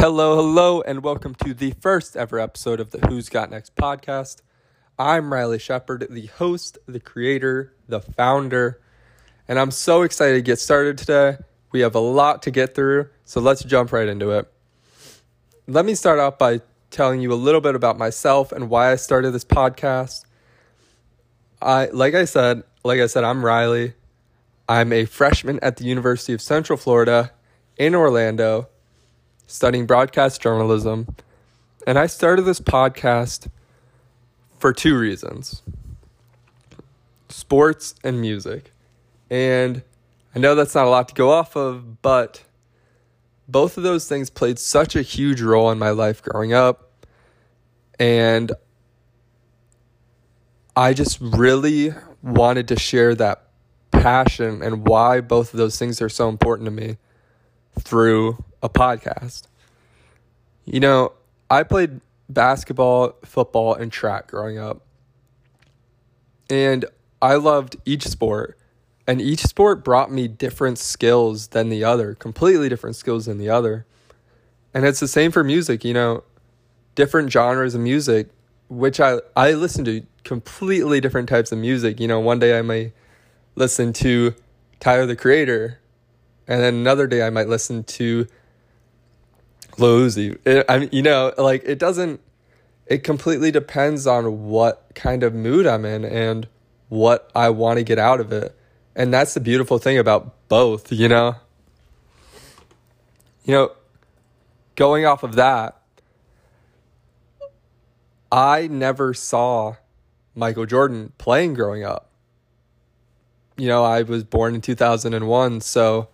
Hello, hello, and welcome to the first ever episode of the Who's Got Next podcast. I'm Riley Shepard, the host, the creator, the founder, and I'm so excited to get started today. We have a lot to get through, so let's jump right into it. Let me start out by telling you a little bit about myself and why I started this podcast. I like I said, like I said, I'm Riley. I'm a freshman at the University of Central Florida in Orlando studying broadcast journalism. And I started this podcast for two reasons sports and music. And I know that's not a lot to go off of, but both of those things played such a huge role in my life growing up. And I just really wanted to share that passion and why both of those things are so important to me through a podcast. You know, I played basketball, football, and track growing up. And I loved each sport. And each sport brought me different skills than the other, completely different skills than the other. And it's the same for music, you know, different genres of music, which I, I listen to completely different types of music. You know, one day I may listen to Tyler the Creator, and then another day I might listen to Uzi. It, I mean, you know, like it doesn't. It completely depends on what kind of mood I'm in and what I want to get out of it, and that's the beautiful thing about both. You know. You know, going off of that, I never saw Michael Jordan playing growing up. You know, I was born in 2001, so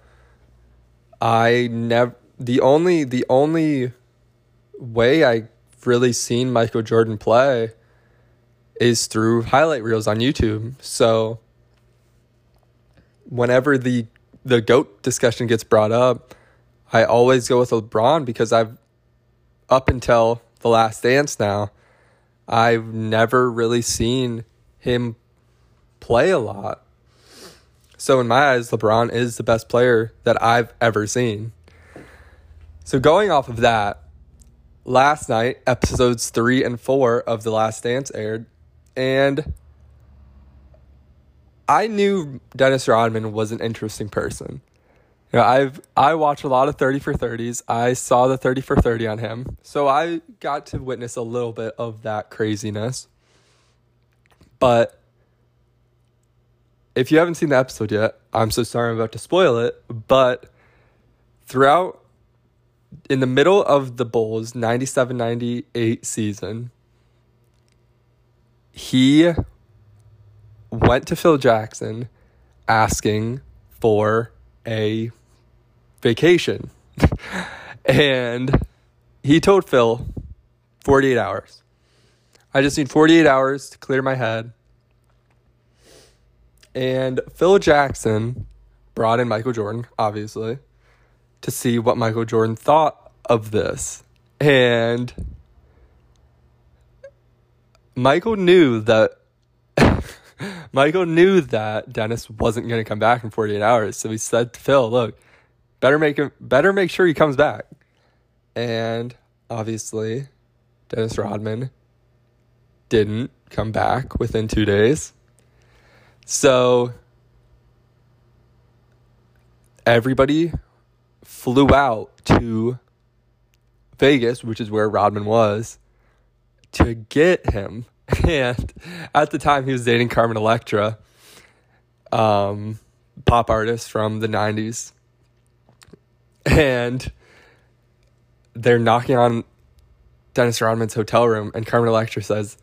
I never the only the only way I really seen Michael Jordan play is through highlight reels on YouTube. So whenever the the GOAT discussion gets brought up, I always go with LeBron because I've up until the last dance now, I've never really seen him play a lot. So in my eyes, LeBron is the best player that I've ever seen. So going off of that, last night episodes 3 and 4 of The Last Dance aired and I knew Dennis Rodman was an interesting person. You know, I've I watch a lot of 30 for 30s. I saw the 30 for 30 on him. So I got to witness a little bit of that craziness. But if you haven't seen the episode yet, I'm so sorry I'm about to spoil it, but throughout in the middle of the Bulls 97-98 season, he went to Phil Jackson asking for a vacation. and he told Phil 48 hours. I just need 48 hours to clear my head. And Phil Jackson brought in Michael Jordan, obviously to see what Michael Jordan thought of this. And Michael knew that Michael knew that Dennis wasn't going to come back in 48 hours. So he said to Phil, "Look, better make him better make sure he comes back." And obviously, Dennis Rodman didn't come back within 2 days. So everybody flew out to Vegas, which is where Rodman was, to get him. And at the time, he was dating Carmen Electra, um, pop artist from the 90s. And they're knocking on Dennis Rodman's hotel room, and Carmen Electra says,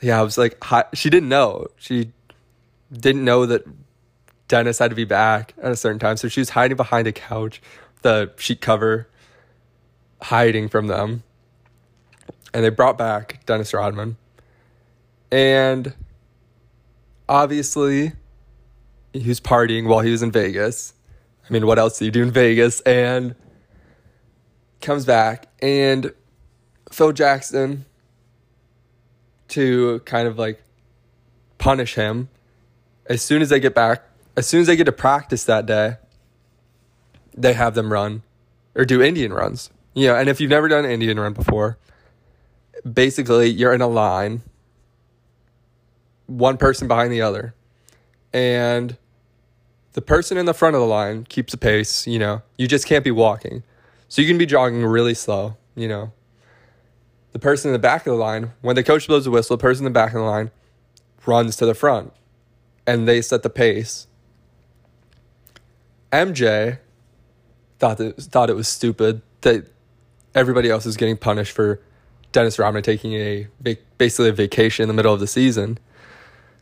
Yeah, I was like, hi. she didn't know. She didn't know that Dennis had to be back at a certain time. So she was hiding behind a couch, the sheet cover, hiding from them. And they brought back Dennis Rodman. And obviously, he was partying while he was in Vegas. I mean, what else do you do in Vegas? And comes back, and Phil Jackson, to kind of like punish him, as soon as they get back as soon as they get to practice that day, they have them run or do Indian runs You know, and if you've never done an Indian run before, basically you're in a line, one person behind the other, and the person in the front of the line keeps the pace. You know, you just can't be walking, so you can be jogging really slow. You know, the person in the back of the line, when the coach blows the whistle, the person in the back of the line runs to the front, and they set the pace. MJ thought that thought it was stupid that everybody else is getting punished for Dennis Rodman taking a basically a vacation in the middle of the season.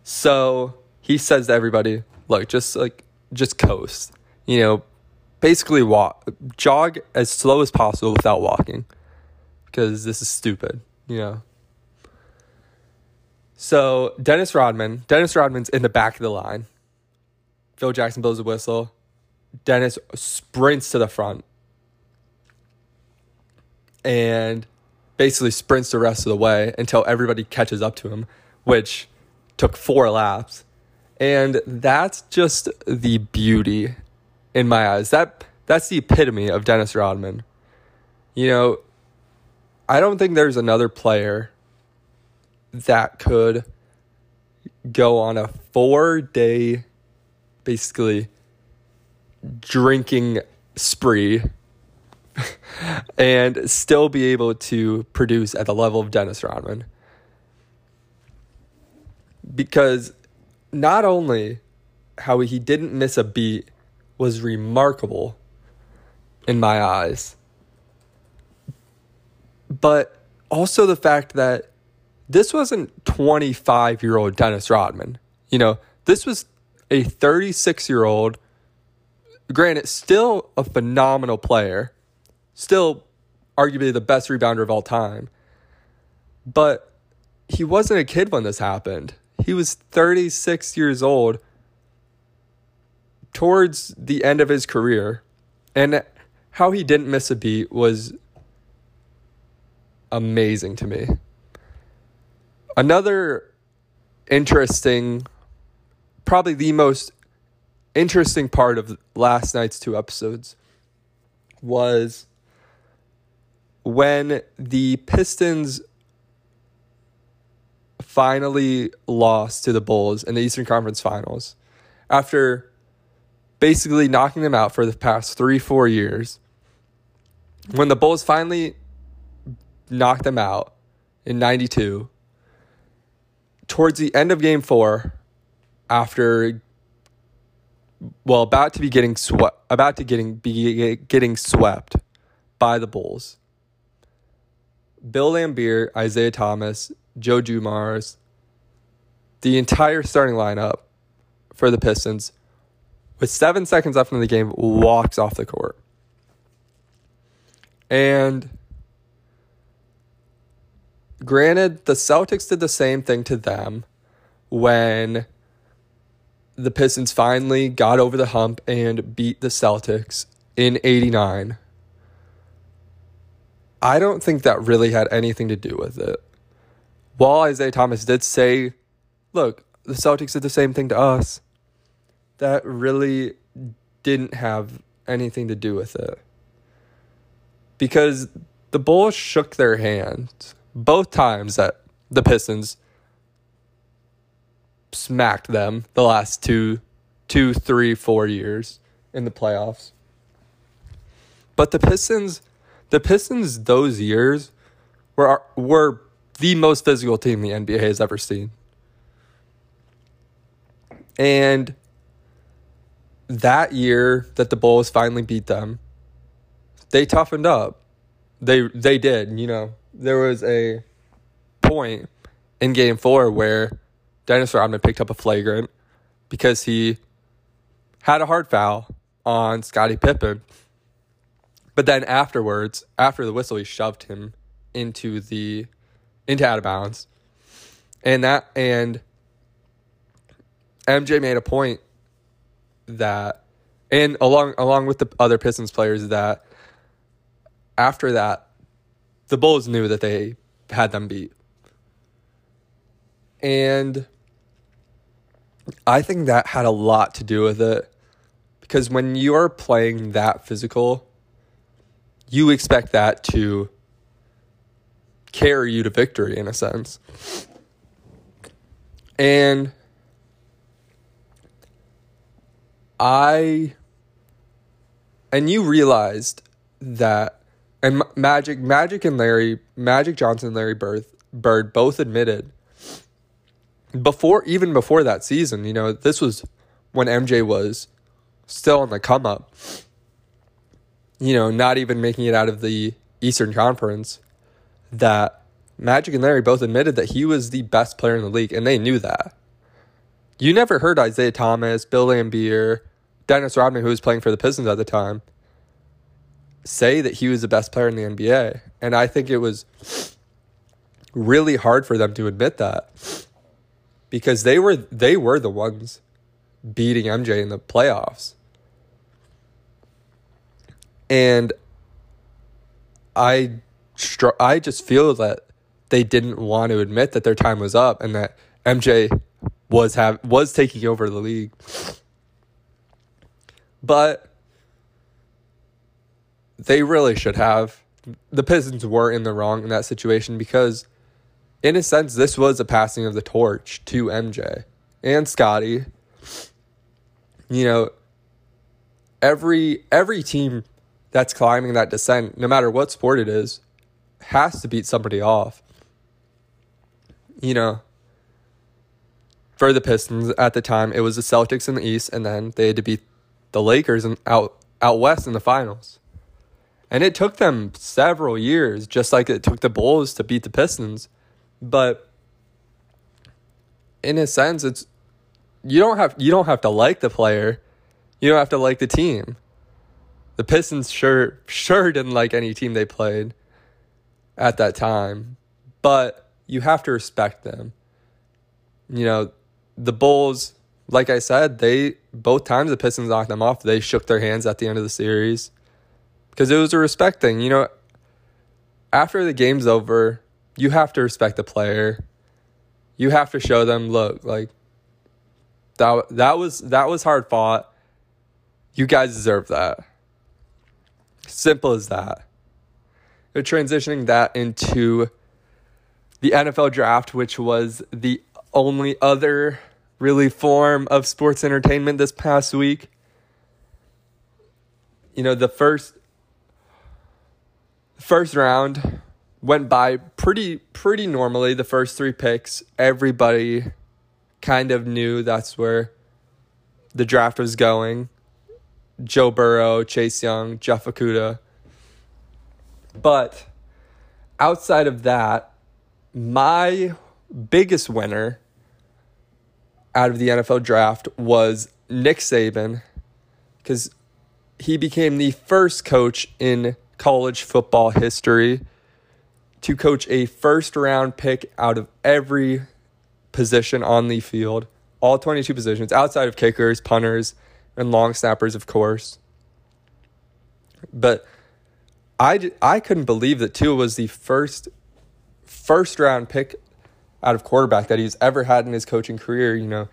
So he says to everybody, "Look, just like just coast. You know, basically walk, jog as slow as possible without walking, because this is stupid. You know." So Dennis Rodman, Dennis Rodman's in the back of the line. Phil Jackson blows a whistle. Dennis sprints to the front and basically sprints the rest of the way until everybody catches up to him, which took four laps. And that's just the beauty in my eyes. That that's the epitome of Dennis Rodman. You know, I don't think there's another player that could go on a 4-day basically drinking spree and still be able to produce at the level of Dennis Rodman. Because not only how he didn't miss a beat was remarkable in my eyes, but also the fact that this wasn't 25 year old Dennis Rodman. You know, this was a 36 year old, granted, still a phenomenal player still arguably the best rebounder of all time. But he wasn't a kid when this happened. He was 36 years old towards the end of his career. And how he didn't miss a beat was amazing to me. Another interesting, probably the most interesting part of last night's two episodes was when the Pistons finally lost to the Bulls in the Eastern Conference Finals after basically knocking them out for the past three, four years. When the Bulls finally knocked them out in 92, towards the end of game four, after well, about to be getting swept, about to getting be getting swept by the Bulls. Bill Laimbeer, Isiah Thomas, Joe Dumars, the entire starting lineup for the Pistons, with seven seconds left in the game, walks off the court. And granted, the Celtics did the same thing to them when the Pistons finally got over the hump and beat the Celtics in 89. I don't think that really had anything to do with it. While Isiah Thomas did say, look, the Celtics did the same thing to us, that really didn't have anything to do with it. Because the Bulls shook their hands both times that the Pistons smacked them the last two, two, three, four years in the playoffs. But the Pistons the Pistons those years were were the most physical team the NBA has ever seen. And that year that the Bulls finally beat them, they toughened up. They they did, you know. There was a point in game 4 where Dennis Rodman picked up a flagrant because he had a hard foul on Scottie Pippen but then afterwards, after the whistle, he shoved him into the into out of bounds. And that and MJ made a point that and along along with the other Pistons players that after that the Bulls knew that they had them beat. And I think that had a lot to do with it because when you're playing that physical you expect that to carry you to victory in a sense. And I and you realized that and Magic Magic and Larry Magic Johnson and Larry Bird Bird both admitted before even before that season, you know, this was when MJ was still on the come up. You know, not even making it out of the Eastern Conference that Magic and Larry both admitted that he was the best player in the league and they knew that. You never heard Isiah Thomas, Bill Laimbeer, Dennis Rodman, who was playing for the Pistons at the time, say that he was the best player in the NBA. And I think it was really hard for them to admit that because they were they were the ones beating MJ in the playoffs. And I I just feel that they didn't want to admit that their time was up and that MJ was have was taking over the league. But they really should have. The Pistons were in the wrong in that situation because, in a sense, this was a passing of the torch to MJ and Scottie. You know, every every team that's climbing that descent, no matter what sport it is, has to beat somebody off. You know, for the Pistons at the time, it was the Celtics in the East, and then they had to beat the Lakers and out out west in the finals. And it took them several years, just like it took the Bulls to beat the Pistons. But in a sense, it's you don't have you don't have to like the player, you don't have to like the team. The Pistons sure sure didn't like any team they played at that time, but you have to respect them. You know, the Bulls, like I said, they both times the Pistons knocked them off, they shook their hands at the end of the series because it was a respect thing. You know, after the game's over, you have to respect the player. You have to show them, look, like that that was that was hard fought. You guys deserve that. Simple as that. They're transitioning that into the NFL draft, which was the only other really form of sports entertainment this past week. You know, the first first round went by pretty pretty normally. The first three picks, everybody kind of knew that's where the draft was going. Joe Burrow, Chase Young, Jeff Okudah. But outside of that, my biggest winner out of the NFL draft was Nick Saban because he became the first coach in college football history to coach a first round pick out of every position on the field, all 22 positions outside of kickers, punters, and long snappers, of course. But I, I couldn't believe that Tua was the first first round pick out of quarterback that he's ever had in his coaching career. You know,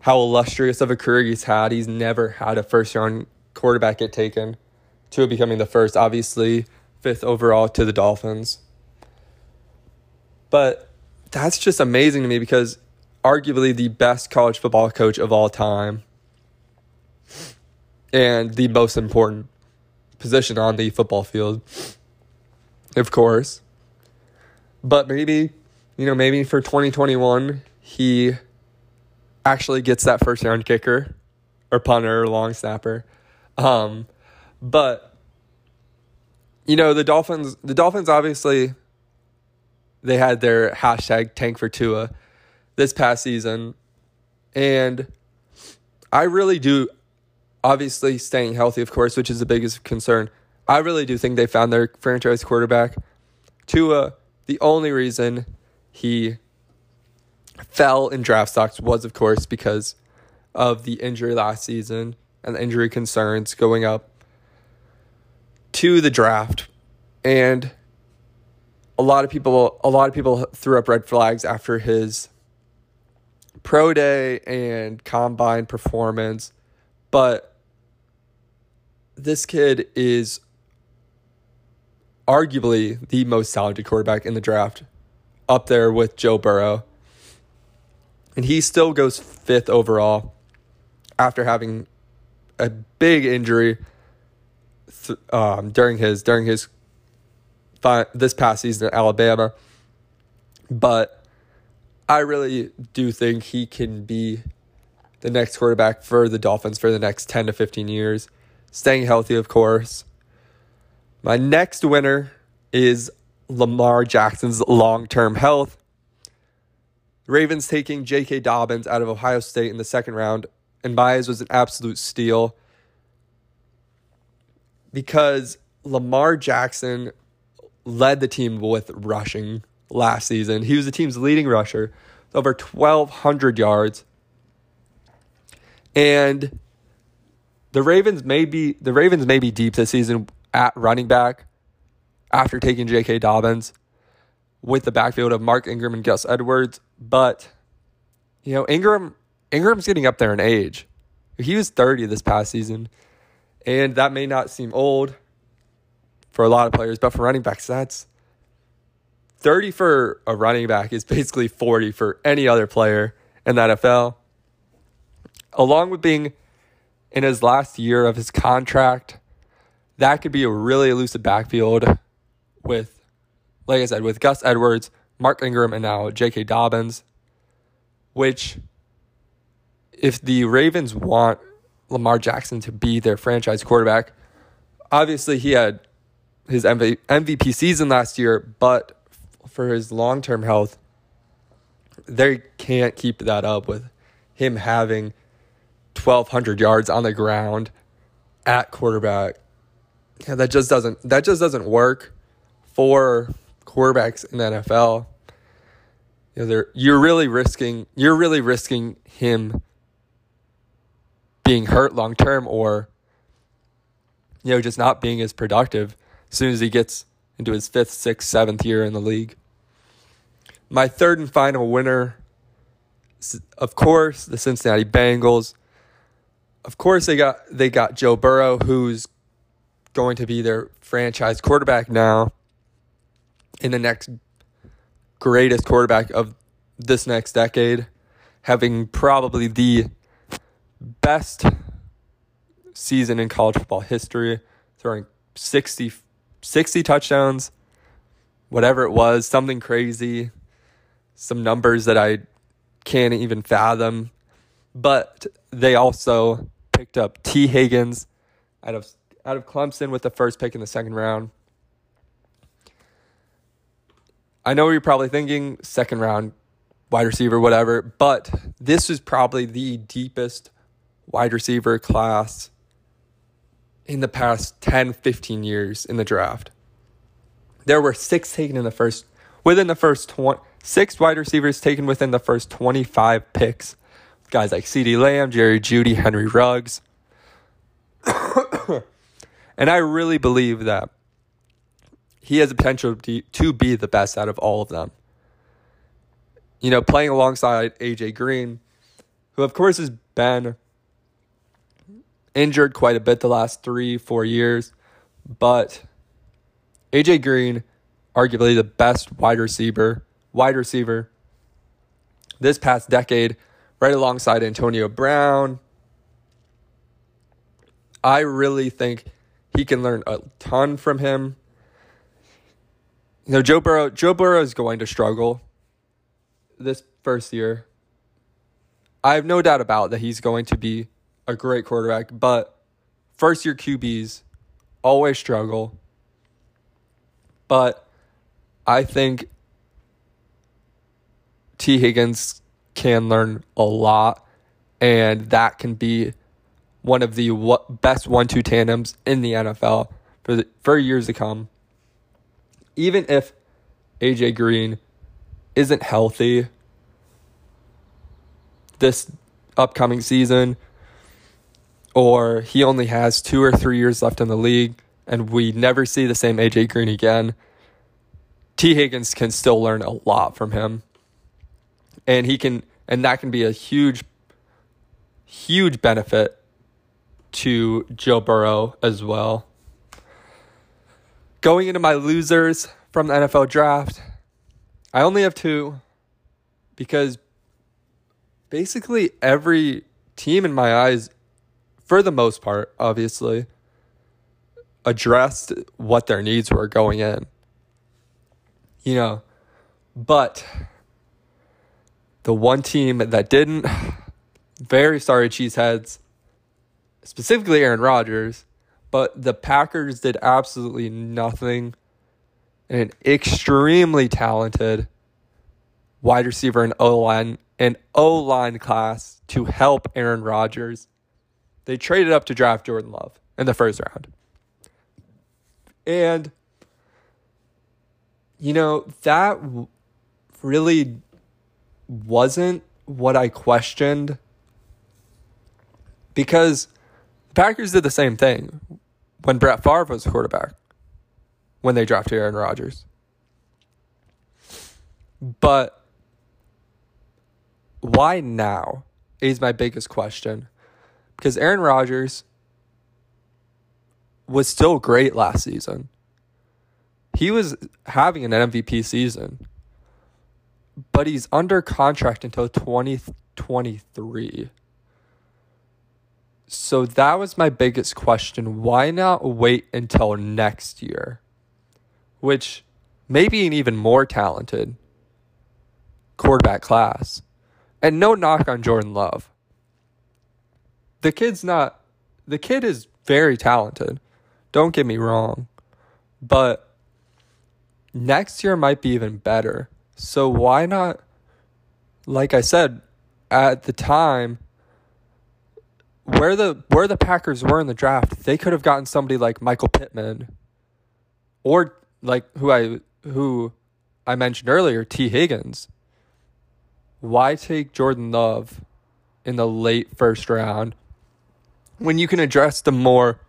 how illustrious of a career he's had. He's never had a first round quarterback get taken. Tua becoming the first, obviously, fifth overall to the Dolphins. But that's just amazing to me because arguably the best college football coach of all time and the most important position on the football field, of course. But maybe, you know, maybe for 2021, he actually gets that first round kicker or punter or long snapper. Um, but you know, the Dolphins the Dolphins obviously they had their hashtag tank for Tua this past season. And I really do obviously staying healthy, of course, which is the biggest concern. I really do think they found their franchise quarterback. Tua, the only reason he fell in draft stocks was, of course, because of the injury last season and the injury concerns going up to the draft. And a lot of people a lot of people threw up red flags after his pro day and combine performance, but this kid is arguably the most talented quarterback in the draft, up there with Joe Burrow. And he still goes fifth overall after having a big injury th- um, during his during his fi- this past season at Alabama. But I really do think he can be the next quarterback for the Dolphins for the next 10 to 15 years. Staying healthy, of course. My next winner is Lamar Jackson's long term health. Ravens taking J.K. Dobbins out of Ohio State in the second round, and Myers was an absolute steal because Lamar Jackson led the team with rushing last season. He was the team's leading rusher, over 1,200 yards. And the Ravens may be the Ravens may be deep this season at running back after taking J.K. Dobbins with the backfield of Mark Ingram and Gus Edwards, but you know Ingram Ingram's getting up there in age. He was 30 this past season, and that may not seem old for a lot of players, but for running backs, that's 30 for a running back is basically 40 for any other player in the NFL. Along with being in his last year of his contract, that could be a really elusive backfield with, like I said, with Gus Edwards, Mark Ingram, and now J.K. Dobbins, which, if the Ravens want Lamar Jackson to be their franchise quarterback, obviously he had his MVP season last year, but for his long term health, they can't keep that up with him having 1,200 yards on the ground at quarterback. Yeah, that just doesn't that just doesn't work for quarterbacks in the NFL. You know, you're really risking you're really risking him being hurt long term or you know just not being as productive as soon as he gets into his fifth, sixth, seventh year in the league. My third and final winner, of course, the Cincinnati Bengals. Of course, they got they got Joe Burrow, who's going to be their franchise quarterback now, in the next greatest quarterback of this next decade, having probably the best season in college football history, throwing 60, 60 touchdowns, whatever it was, something crazy, some numbers that I can't even fathom. But they also picked up Tee Higgins out of out of Clemson with the first pick in the second round. I know you're probably thinking second round wide receiver, whatever, but this is probably the deepest wide receiver class in the past 10, 15 years in the draft. There were six taken in the first, within the first 20, six wide receivers taken within the first 25 picks. Guys like CeeDee Lamb, Jerry Jeudy, Henry Ruggs. and I really believe that he has the potential to be the best out of all of them. You know, playing alongside AJ Green, who of course has been injured quite a bit the last three, four years, but AJ Green, arguably the best wide receiver, wide receiver this past decade, right alongside Antonio Brown. I really think he can learn a ton from him. You know, Joe Burrow, Joe Burrow is going to struggle this first year. I have no doubt about that he's going to be a great quarterback, but first year QBs always struggle. But I think Tee Higgins can learn a lot, and that can be one of the best one-two tandems in the NFL for the, for years to come. Even if AJ Green isn't healthy this upcoming season, or he only has two or three years left in the league, and we never see the same AJ Green again, Tee Higgins can still learn a lot from him. And he can and that can be a huge huge benefit to Joe Burrow as well. Going into my losers from the NFL draft, I only have two because basically every team in my eyes, for the most part, obviously, addressed what their needs were going in. You know, but the one team that didn't, very sorry, Cheeseheads, specifically Aaron Rodgers, but the Packers did absolutely nothing. An extremely talented wide receiver and O line and O line class to help Aaron Rodgers. They traded up to draft Jordan Love in the first round. And, you know, that really wasn't what I questioned because the Packers did the same thing when Brett Favre was quarterback when they drafted Aaron Rodgers. But why now is my biggest question. Because Aaron Rodgers was still great last season. He was having an MVP season, but he's under contract until 2023. So that was my biggest question. Why not wait until next year? Which maybe an even more talented quarterback class. And no knock on Jordan Love. The kid's not, the kid is very talented. Don't get me wrong. But next year might be even better. So why not, like I said, at the time, where the where the Packers were in the draft, they could have gotten somebody like Michael Pittman, or like who I who I mentioned earlier, Tee Higgins. Why take Jordan Love in the late first round when you can address the more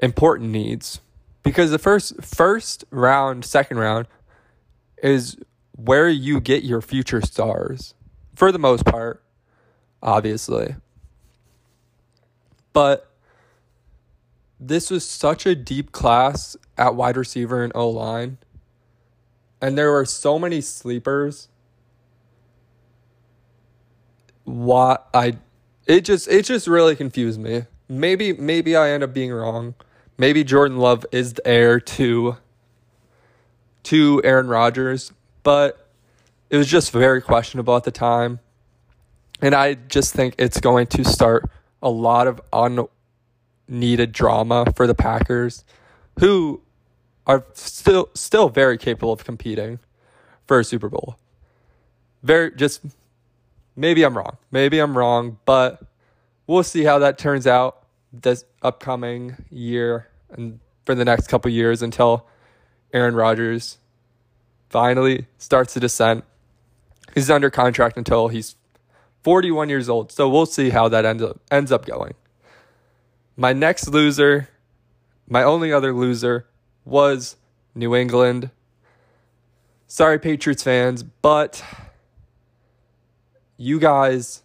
important needs? Because the first first round, second round is where you get your future stars for the most part, obviously. But this was such a deep class at wide receiver and O line. And there were so many sleepers. What I it just it just really confused me. Maybe maybe I end up being wrong. Maybe Jordan Love is the heir to to Aaron Rodgers, but it was just very questionable at the time. And I just think it's going to start a lot of unneeded drama for the Packers, who are still still very capable of competing for a Super Bowl. Very just maybe I'm wrong. Maybe I'm wrong, but we'll see how that turns out this upcoming year and for the next couple years until Aaron Rodgers finally starts to descent. He's under contract until he's 41 years old. So we'll see how that ends up, ends up going. My next loser, my only other loser, was New England. Sorry, Patriots fans, but you guys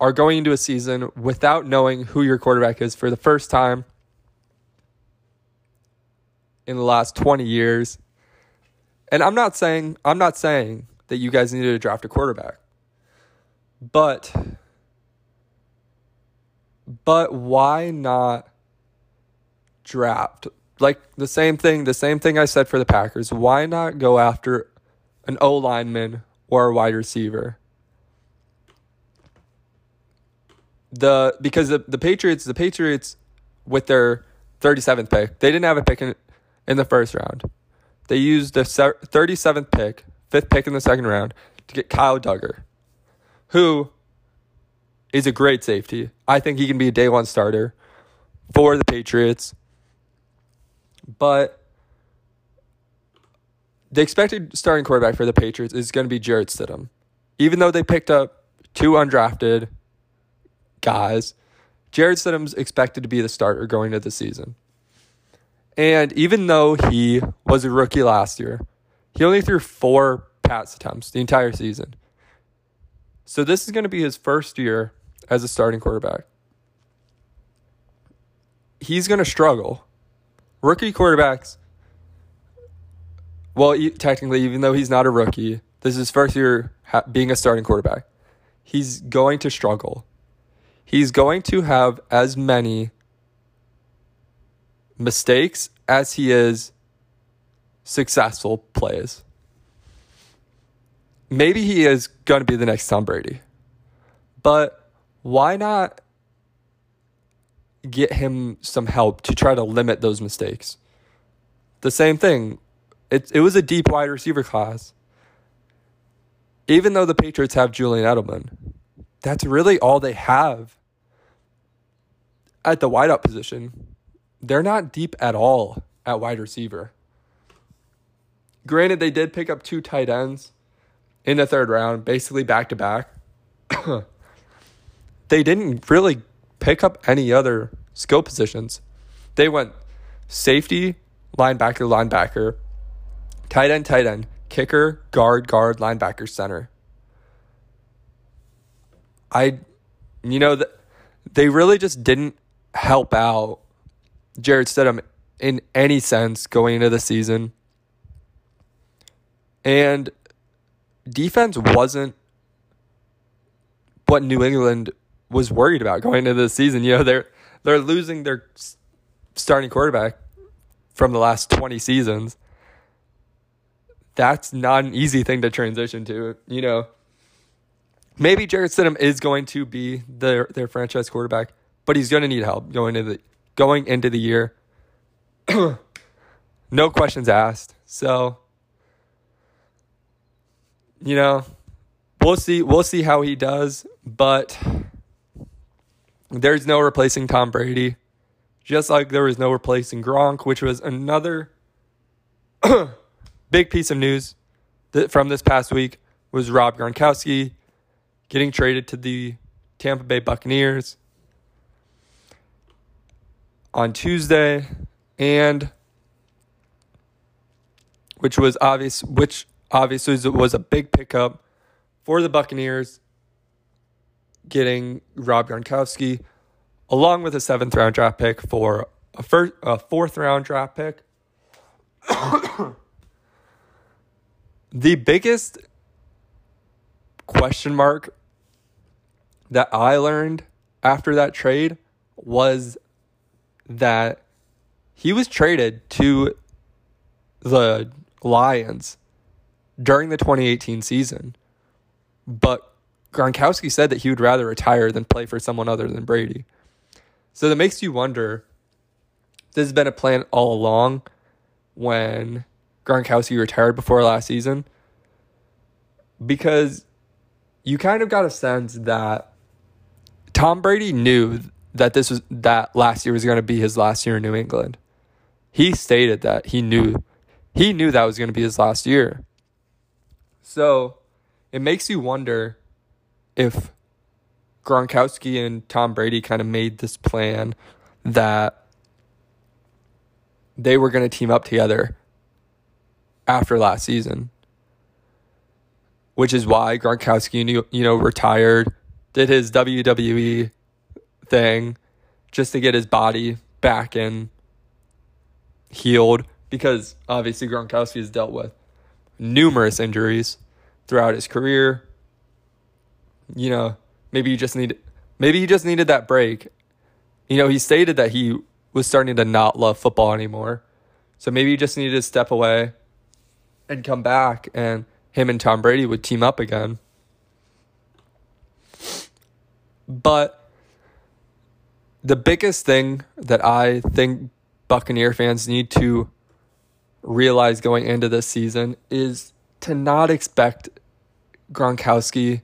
are going into a season without knowing who your quarterback is for the first time in the last 20 years. And I'm not saying I'm not saying that you guys needed to draft a quarterback. But but why not draft? Like the same thing, the same thing I said for the Packers. Why not go after an O lineman or a wide receiver? The because the, the Patriots, the Patriots with their 37th pick, they didn't have a pick in, in the first round. They used the 37th pick, fifth pick in the second round, to get Kyle Dugger, who is a great safety. I think he can be a day one starter for the Patriots. But the expected starting quarterback for the Patriots is going to be Jarrett Stidham. Even though they picked up two undrafted guys, Jarrett Stidham's expected to be the starter going into the season. And even though he was a rookie last year, he only threw four pass attempts the entire season. So this is going to be his first year as a starting quarterback. He's going to struggle. rookie quarterbacks. Well, technically, even though he's not a rookie, this is his first year being a starting quarterback. He's going to struggle. He's going to have as many mistakes as he is successful plays. Maybe he is going to be the next Tom Brady. But why not get him some help to try to limit those mistakes? The same thing. It, it was a deep wide receiver class. Even though the Patriots have Julian Edelman, that's really all they have at the wideout position. They're not deep at all at wide receiver. Granted, they did pick up two tight ends in the third round, basically back to back. They didn't really pick up any other skill positions. They went safety, linebacker, linebacker, tight end, tight end, kicker, guard, guard, linebacker, center. I, you know, they really just didn't help out Jarrett Stidham in any sense going into the season. And defense wasn't what New England was worried about going into the season. You know, they're they're losing their starting quarterback from the last 20 seasons. That's not an easy thing to transition to, you know. Maybe Jarrett Stidham is going to be their their franchise quarterback, but he's going to need help going into the going into the year. no questions asked. So, you know, we'll see. We'll see how he does. But there's no replacing Tom Brady, just like there was no replacing Gronk, which was another big piece of news that from this past week was Rob Gronkowski getting traded to the Tampa Bay Buccaneers on Tuesday and which was obvious which obviously was a big pickup for the Buccaneers getting Rob Gronkowski along with a seventh round draft pick for a first a fourth round draft pick. The biggest question mark that I learned after that trade was that he was traded to the Lions during the 2018 season. But Gronkowski said that he would rather retire than play for someone other than Brady. So that makes you wonder this has been a plan all along when Gronkowski retired before last season. Because you kind of got a sense that Tom Brady knew that this was that last year was going to be his last year in New England. He stated that he knew he knew that was going to be his last year. So, it makes you wonder if Gronkowski and Tom Brady kind of made this plan that they were going to team up together after last season. Which is why Gronkowski, you know, retired, did his WWE thing just to get his body back and healed because obviously Gronkowski has dealt with numerous injuries throughout his career you know, maybe you just need maybe he just needed that break. You know, he stated that he was starting to not love football anymore. So maybe he just needed to step away and come back and him and Tom Brady would team up again. But the biggest thing that I think Buccaneer fans need to realize going into this season is to not expect Gronkowski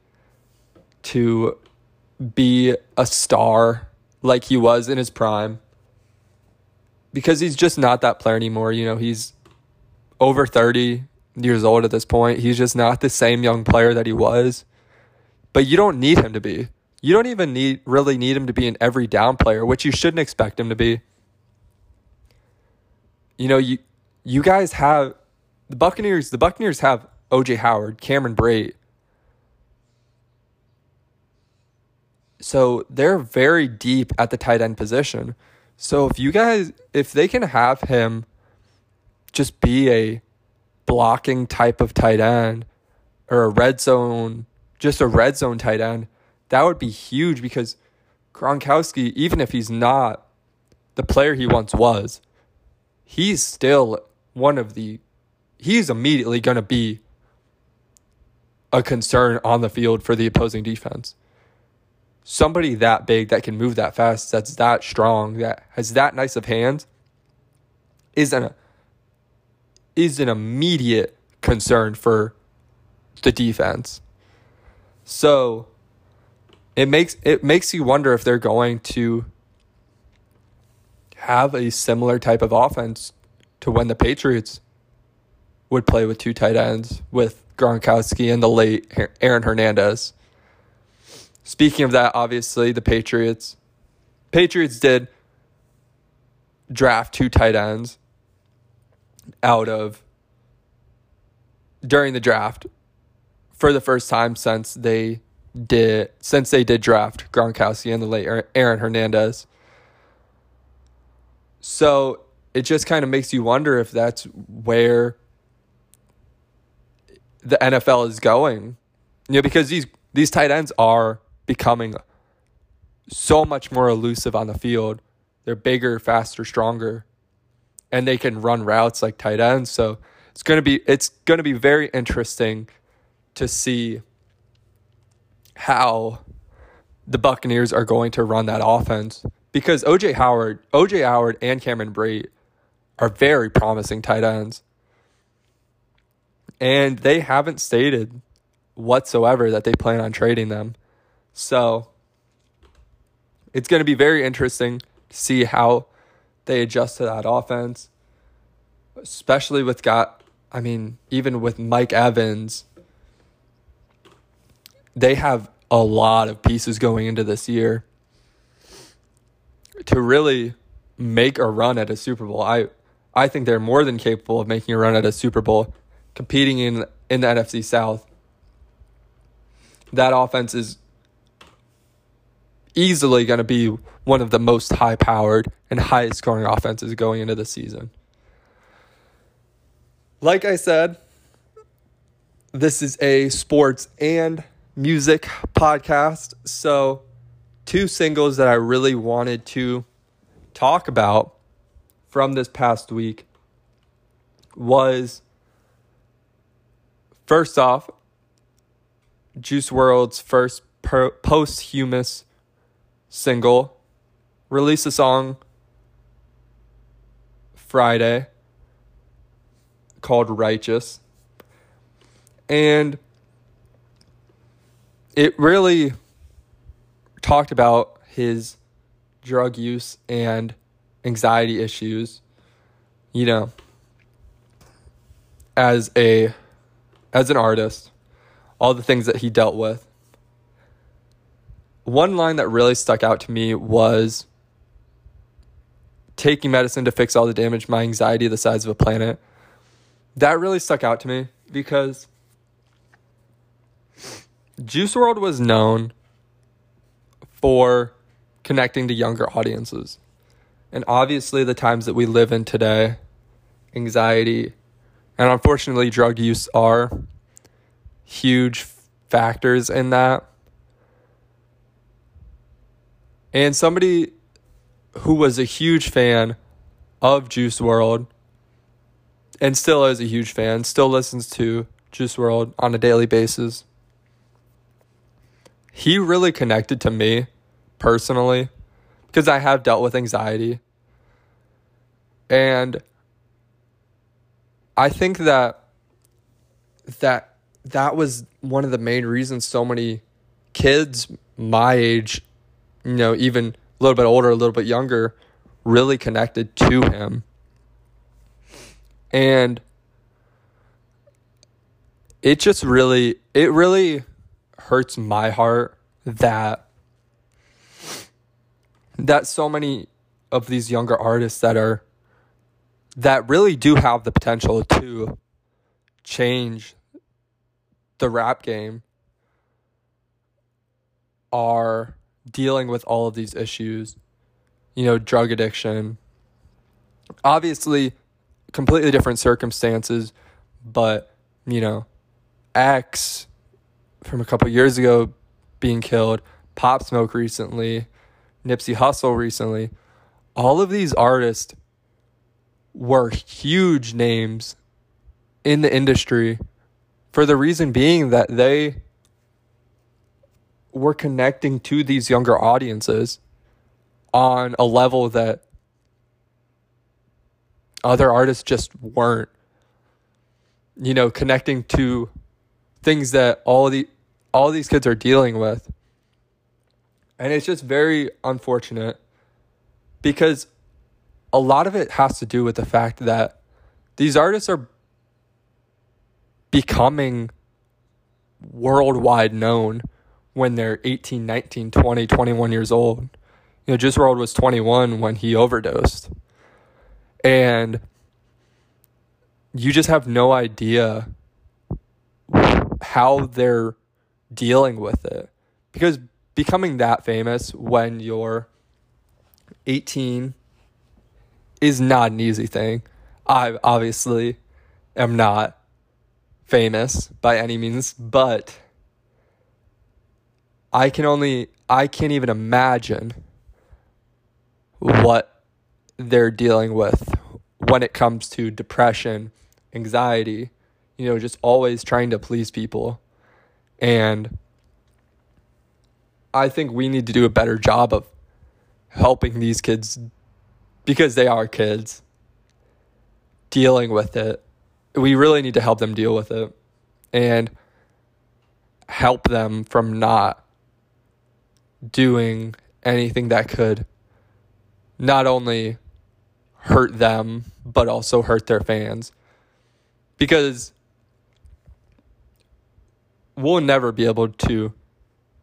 to be a star like he was in his prime because he's just not that player anymore. You know, he's over 30 years old at this point. He's just not the same young player that he was. But you don't need him to be. You don't even need really need him to be an every down player, which you shouldn't expect him to be. You know, you you guys have the Buccaneers, the Buccaneers have OJ Howard, Cameron Brate, So they're very deep at the tight end position. So if you guys, if they can have him just be a blocking type of tight end or a red zone, just a red zone tight end, that would be huge because Gronkowski, even if he's not the player he once was, he's still one of the, he's immediately going to be a concern on the field for the opposing defense. Somebody that big that can move that fast, that's that strong, that has that nice of hands, is an is an immediate concern for the defense. So it makes it makes you wonder if they're going to have a similar type of offense to when the Patriots would play with two tight ends with Gronkowski and the late Aaron Hernandez. Speaking of that, obviously the Patriots Patriots did draft two tight ends out of during the draft for the first time since they did since they did draft Gronkowski and the late Aaron Hernandez. So it just kind of makes you wonder if that's where the NFL is going. You know, because these these tight ends are becoming so much more elusive on the field. They're bigger, faster, stronger, and they can run routes like tight ends. So it's gonna be it's gonna be very interesting to see how the Buccaneers are going to run that offense because OJ Howard, OJ Howard and Cameron Brate are very promising tight ends. And they haven't stated whatsoever that they plan on trading them. So it's going to be very interesting to see how they adjust to that offense, especially with got I mean, even with Mike Evans, they have a lot of pieces going into this year to really make a run at a Super Bowl. I I think they're more than capable of making a run at a Super Bowl, competing in in the NFC South. That offense is easily going to be one of the most high powered and highest scoring offenses going into the season. Like I said, this is a sports and music podcast. So, two singles that I really wanted to talk about from this past week was first off, Juice WRLD's first posthumous single, released a song Friday called Righteous. And it really talked about his drug use and anxiety issues, you know, as a as an artist, all the things that he dealt with. One line that really stuck out to me was taking medicine to fix all the damage, my anxiety the size of a planet. That really stuck out to me because Juice WRLD was known for connecting to younger audiences. And obviously, the times that we live in today, anxiety and unfortunately, drug use are huge factors in that. And somebody who was a huge fan of Juice WRLD and still is a huge fan, still listens to Juice WRLD on a daily basis he really connected to me personally because I have dealt with anxiety. And I think that that that was one of the main reasons so many kids my age, you know, even a little bit older, a little bit younger, really connected to him. And it just really it really hurts my heart that that so many of these younger artists that are that really do have the potential to change the rap game are dealing with all of these issues you know, drug addiction. Obviously, completely different circumstances, but, you know, X from a couple years ago being killed, Pop Smoke recently, Nipsey Hussle recently. All of these artists were huge names in the industry for the reason being that they were connecting to these younger audiences on a level that other artists just weren't you know connecting to things that all the all these kids are dealing with. And it's just very unfortunate because a lot of it has to do with the fact that these artists are becoming worldwide known when they're 18, 19, 20, 21 years old. You know, Juice WRLD was 21 when he overdosed. And you just have no idea how they're dealing with it. Because becoming that famous when you're 18 is not an easy thing. I obviously am not famous by any means, but I can only I can't even imagine what they're dealing with when it comes to depression, anxiety, you know, just always trying to please people. And I think we need to do a better job of helping these kids because they are kids dealing with it we really need to help them deal with it and help them from not doing anything that could not only hurt them but also hurt their fans because we'll never be able to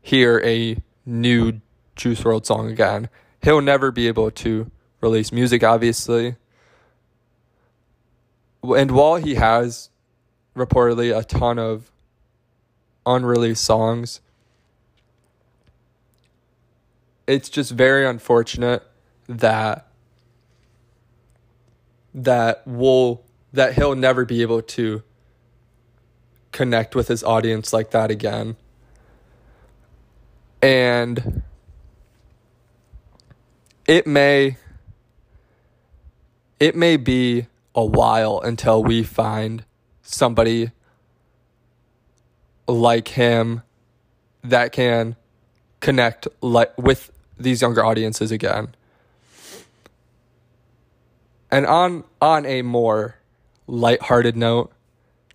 hear a new Juice WRLD song again. He'll never be able to release music obviously and while he has reportedly a ton of unreleased songs, it's just very unfortunate that that will that he'll never be able to connect with his audience like that again. And it may it may be a while until we find somebody like him that can connect like with these younger audiences again. And on on a more lighthearted note,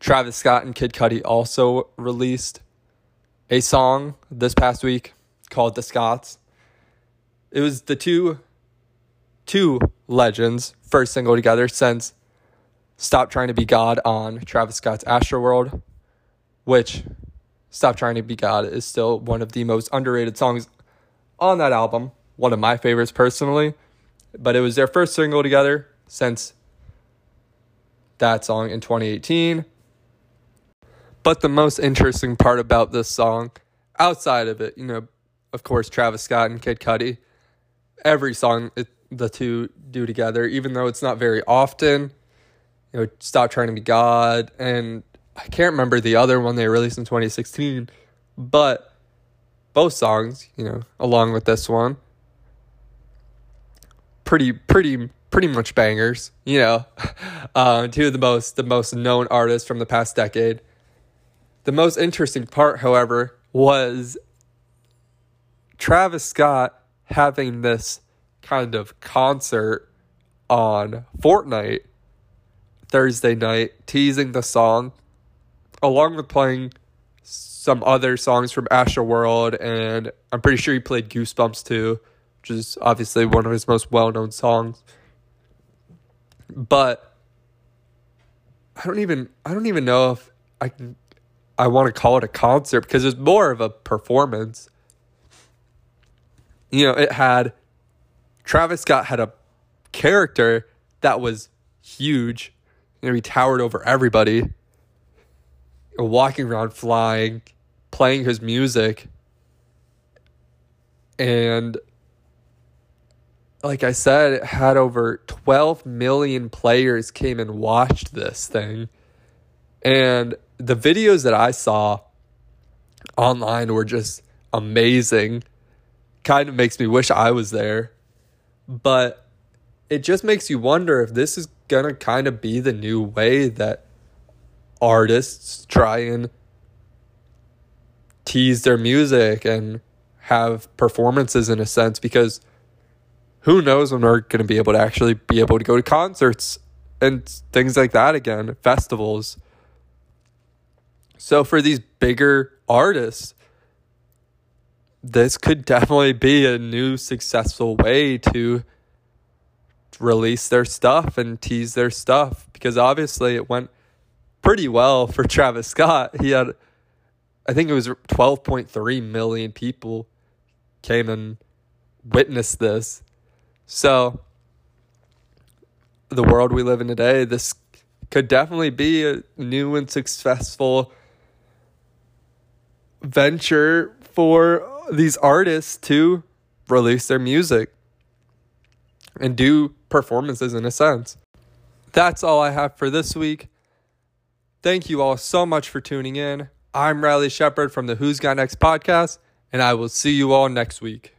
Travis Scott and Kid Cudi also released a song this past week called The Scotts. It was the two two legends first single together since Stop Trying to Be God on Travis Scott's Astroworld, which Stop Trying to Be God is still one of the most underrated songs on that album. One of my favorites personally. But it was their first single together since that song in 2018. But the most interesting part about this song, outside of it, you know, of course, Travis Scott and Kid Cudi, every song it, the two do together, even though it's not very often, you know, Stop Trying to Be God, and I can't remember the other one they released in 2016, but both songs, you know, along with this one, pretty, pretty, pretty much bangers. You know, uh, two of the most the most known artists from the past decade. The most interesting part, however, was Travis Scott having this kind of concert on Fortnite Thursday night, teasing the song, along with playing some other songs from Astroworld, and I'm pretty sure he played Goosebumps too, which is obviously one of his most well known songs. But I don't even I don't even know if I can I want to call it a concert because it's more of a performance. You know, it had Travis Scott had a character that was huge you know, he towered over everybody, walking around flying, playing his music. And like I said, it had over 12 million players came and watched this thing. And the videos that I saw online were just amazing. Kind of makes me wish I was there. But it just makes you wonder if this is going to kind of be the new way that artists try and tease their music and have performances in a sense because who knows when we're going to be able to actually be able to go to concerts and things like that again, festivals. So for these bigger artists, this could definitely be a new successful way to release their stuff and tease their stuff because obviously it went pretty well for Travis Scott. He had I think it was 12.3 million people came and witnessed this. So, the world we live in today, this could definitely be a new and successful venture for these artists to release their music and do performances in a sense. That's all I have for this week. Thank you all so much for tuning in. I'm Riley Shepard from the Who's Got Next podcast, and I will see you all next week.